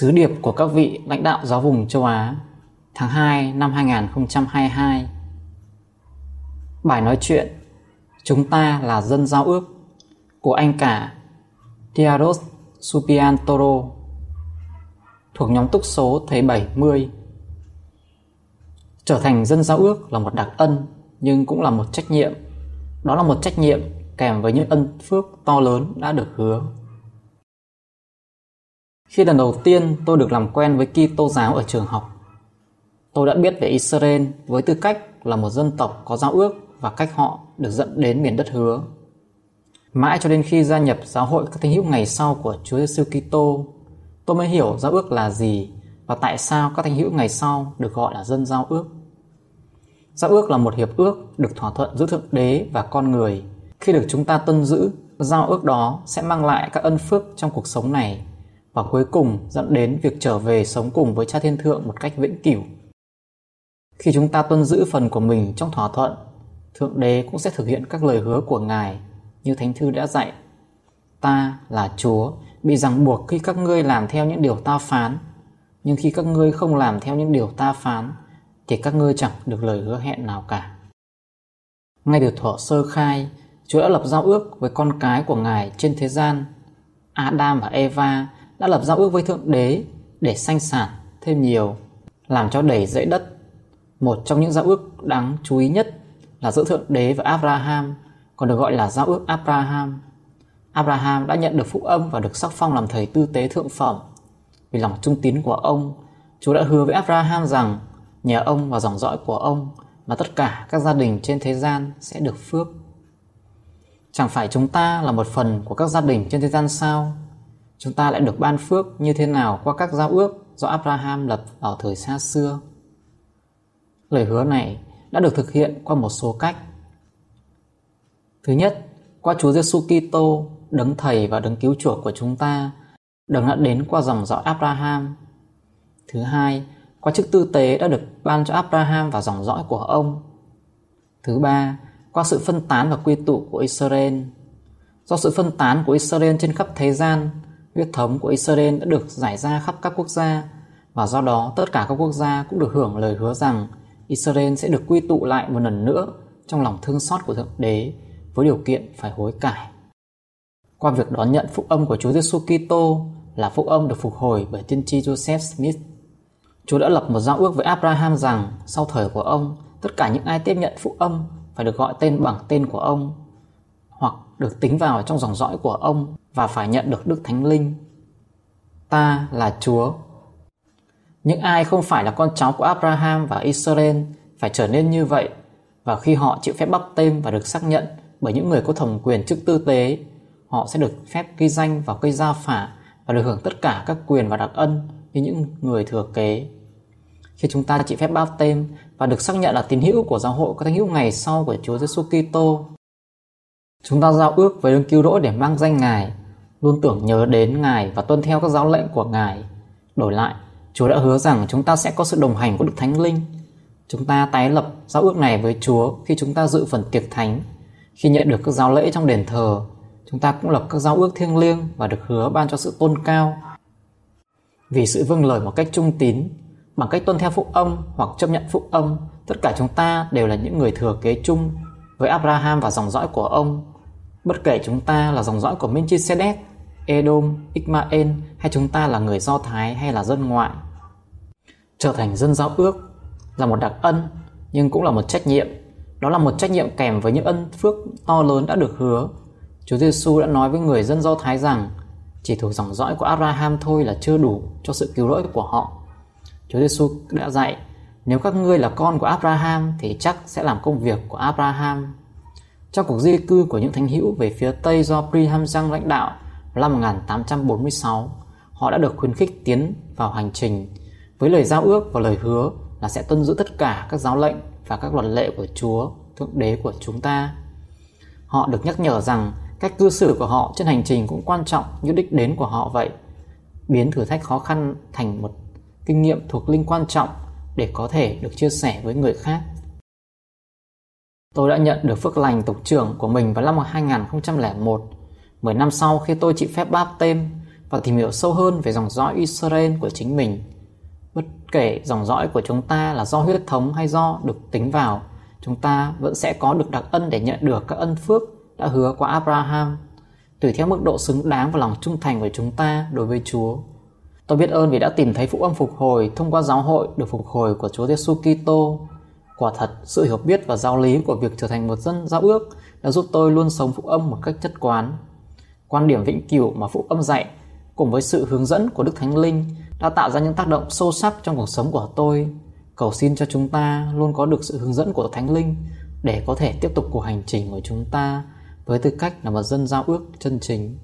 Sứ điệp của các vị lãnh đạo giáo vùng châu Á, tháng 2 năm 2022 Bài nói chuyện, Chúng ta là dân giao ước của anh cả Diaros Supiantoro, thuộc nhóm túc số thế 70 Trở thành dân giao ước là một đặc ân, nhưng cũng là một trách nhiệm. Đó là một trách nhiệm kèm với những ân phước to lớn đã được hứa khi lần đầu tiên tôi được làm quen với Kitô giáo ở trường học, tôi đã biết về Israel với tư cách là một dân tộc có giao ước và cách họ được dẫn đến miền đất hứa. Mãi cho đến khi gia nhập giáo hội các thánh hữu ngày sau của Chúa Giêsu Kitô, tôi mới hiểu giao ước là gì và tại sao các thánh hữu ngày sau được gọi là dân giao ước. Giao ước là một hiệp ước được thỏa thuận giữa Thượng Đế và con người. Khi được chúng ta tuân giữ, giao ước đó sẽ mang lại các ân phước trong cuộc sống này và cuối cùng dẫn đến việc trở về sống cùng với Cha Thiên Thượng một cách vĩnh cửu. Khi chúng ta tuân giữ phần của mình trong thỏa thuận, Thượng Đế cũng sẽ thực hiện các lời hứa của Ngài như Thánh Thư đã dạy. Ta là Chúa, bị ràng buộc khi các ngươi làm theo những điều ta phán, nhưng khi các ngươi không làm theo những điều ta phán, thì các ngươi chẳng được lời hứa hẹn nào cả. Ngay từ thuở sơ khai, Chúa đã lập giao ước với con cái của Ngài trên thế gian. Adam và Eva đã lập giao ước với Thượng Đế để sanh sản thêm nhiều, làm cho đầy dãy đất. Một trong những giao ước đáng chú ý nhất là giữa Thượng Đế và Abraham, còn được gọi là giao ước Abraham. Abraham đã nhận được phúc âm và được sắc phong làm thầy tư tế thượng phẩm. Vì lòng trung tín của ông, Chúa đã hứa với Abraham rằng nhờ ông và dòng dõi của ông mà tất cả các gia đình trên thế gian sẽ được phước. Chẳng phải chúng ta là một phần của các gia đình trên thế gian sao? Chúng ta lại được ban phước như thế nào qua các giao ước do Abraham lập ở thời xa xưa. Lời hứa này đã được thực hiện qua một số cách. Thứ nhất, qua Chúa Giêsu Kitô, đấng thầy và đấng cứu chuộc của chúng ta, đấng đã đến qua dòng dõi Abraham. Thứ hai, qua chức tư tế đã được ban cho Abraham và dòng dõi của ông. Thứ ba, qua sự phân tán và quy tụ của Israel. Do sự phân tán của Israel trên khắp thế gian, huyết thống của Israel đã được giải ra khắp các quốc gia và do đó tất cả các quốc gia cũng được hưởng lời hứa rằng Israel sẽ được quy tụ lại một lần nữa trong lòng thương xót của Thượng Đế với điều kiện phải hối cải. Qua việc đón nhận phúc âm của Chúa Giêsu Kitô là phúc âm được phục hồi bởi tiên tri Joseph Smith. Chúa đã lập một giao ước với Abraham rằng sau thời của ông, tất cả những ai tiếp nhận phúc âm phải được gọi tên bằng tên của ông hoặc được tính vào trong dòng dõi của ông và phải nhận được Đức Thánh Linh. Ta là Chúa. Những ai không phải là con cháu của Abraham và Israel phải trở nên như vậy và khi họ chịu phép bắp tên và được xác nhận bởi những người có thẩm quyền chức tư tế, họ sẽ được phép ghi danh vào cây gia phả và được hưởng tất cả các quyền và đặc ân như những người thừa kế. Khi chúng ta chịu phép báp tên và được xác nhận là tín hữu của giáo hội có thánh hữu ngày sau của Chúa Giêsu Kitô, chúng ta giao ước với đấng cứu rỗi để mang danh Ngài luôn tưởng nhớ đến Ngài và tuân theo các giáo lệnh của Ngài. Đổi lại, Chúa đã hứa rằng chúng ta sẽ có sự đồng hành của Đức Thánh Linh. Chúng ta tái lập giao ước này với Chúa khi chúng ta dự phần tiệc thánh. Khi nhận được các giáo lễ trong đền thờ, chúng ta cũng lập các giao ước thiêng liêng và được hứa ban cho sự tôn cao. Vì sự vâng lời một cách trung tín, bằng cách tuân theo phúc âm hoặc chấp nhận phúc âm, tất cả chúng ta đều là những người thừa kế chung với Abraham và dòng dõi của ông. Bất kể chúng ta là dòng dõi của Melchizedek Edom, Ismael hay chúng ta là người Do Thái hay là dân ngoại. Trở thành dân giao ước là một đặc ân nhưng cũng là một trách nhiệm. Đó là một trách nhiệm kèm với những ân phước to lớn đã được hứa. Chúa Giêsu đã nói với người dân Do Thái rằng chỉ thuộc dòng dõi của Abraham thôi là chưa đủ cho sự cứu rỗi của họ. Chúa Giêsu đã dạy nếu các ngươi là con của Abraham thì chắc sẽ làm công việc của Abraham. Trong cuộc di cư của những thánh hữu về phía Tây do Brigham Young lãnh đạo năm 1846, họ đã được khuyến khích tiến vào hành trình với lời giao ước và lời hứa là sẽ tuân giữ tất cả các giáo lệnh và các luật lệ của Chúa, Thượng Đế của chúng ta. Họ được nhắc nhở rằng cách cư xử của họ trên hành trình cũng quan trọng như đích đến của họ vậy. Biến thử thách khó khăn thành một kinh nghiệm thuộc linh quan trọng để có thể được chia sẻ với người khác. Tôi đã nhận được phước lành tục trưởng của mình vào năm 2001, 10 năm sau khi tôi chịu phép báp tên và tìm hiểu sâu hơn về dòng dõi Israel của chính mình. Bất kể dòng dõi của chúng ta là do huyết thống hay do được tính vào, chúng ta vẫn sẽ có được đặc ân để nhận được các ân phước đã hứa qua Abraham, tùy theo mức độ xứng đáng và lòng trung thành của chúng ta đối với Chúa. Tôi biết ơn vì đã tìm thấy phụ âm phục hồi thông qua giáo hội được phục hồi của Chúa Giêsu Kitô. Quả thật, sự hiểu biết và giáo lý của việc trở thành một dân giao ước đã giúp tôi luôn sống phụ âm một cách chất quán. Quan điểm vĩnh cửu mà phụ âm dạy cùng với sự hướng dẫn của Đức Thánh Linh đã tạo ra những tác động sâu sắc trong cuộc sống của tôi. Cầu xin cho chúng ta luôn có được sự hướng dẫn của Thánh Linh để có thể tiếp tục cuộc hành trình của chúng ta với tư cách là một dân giao ước chân chính.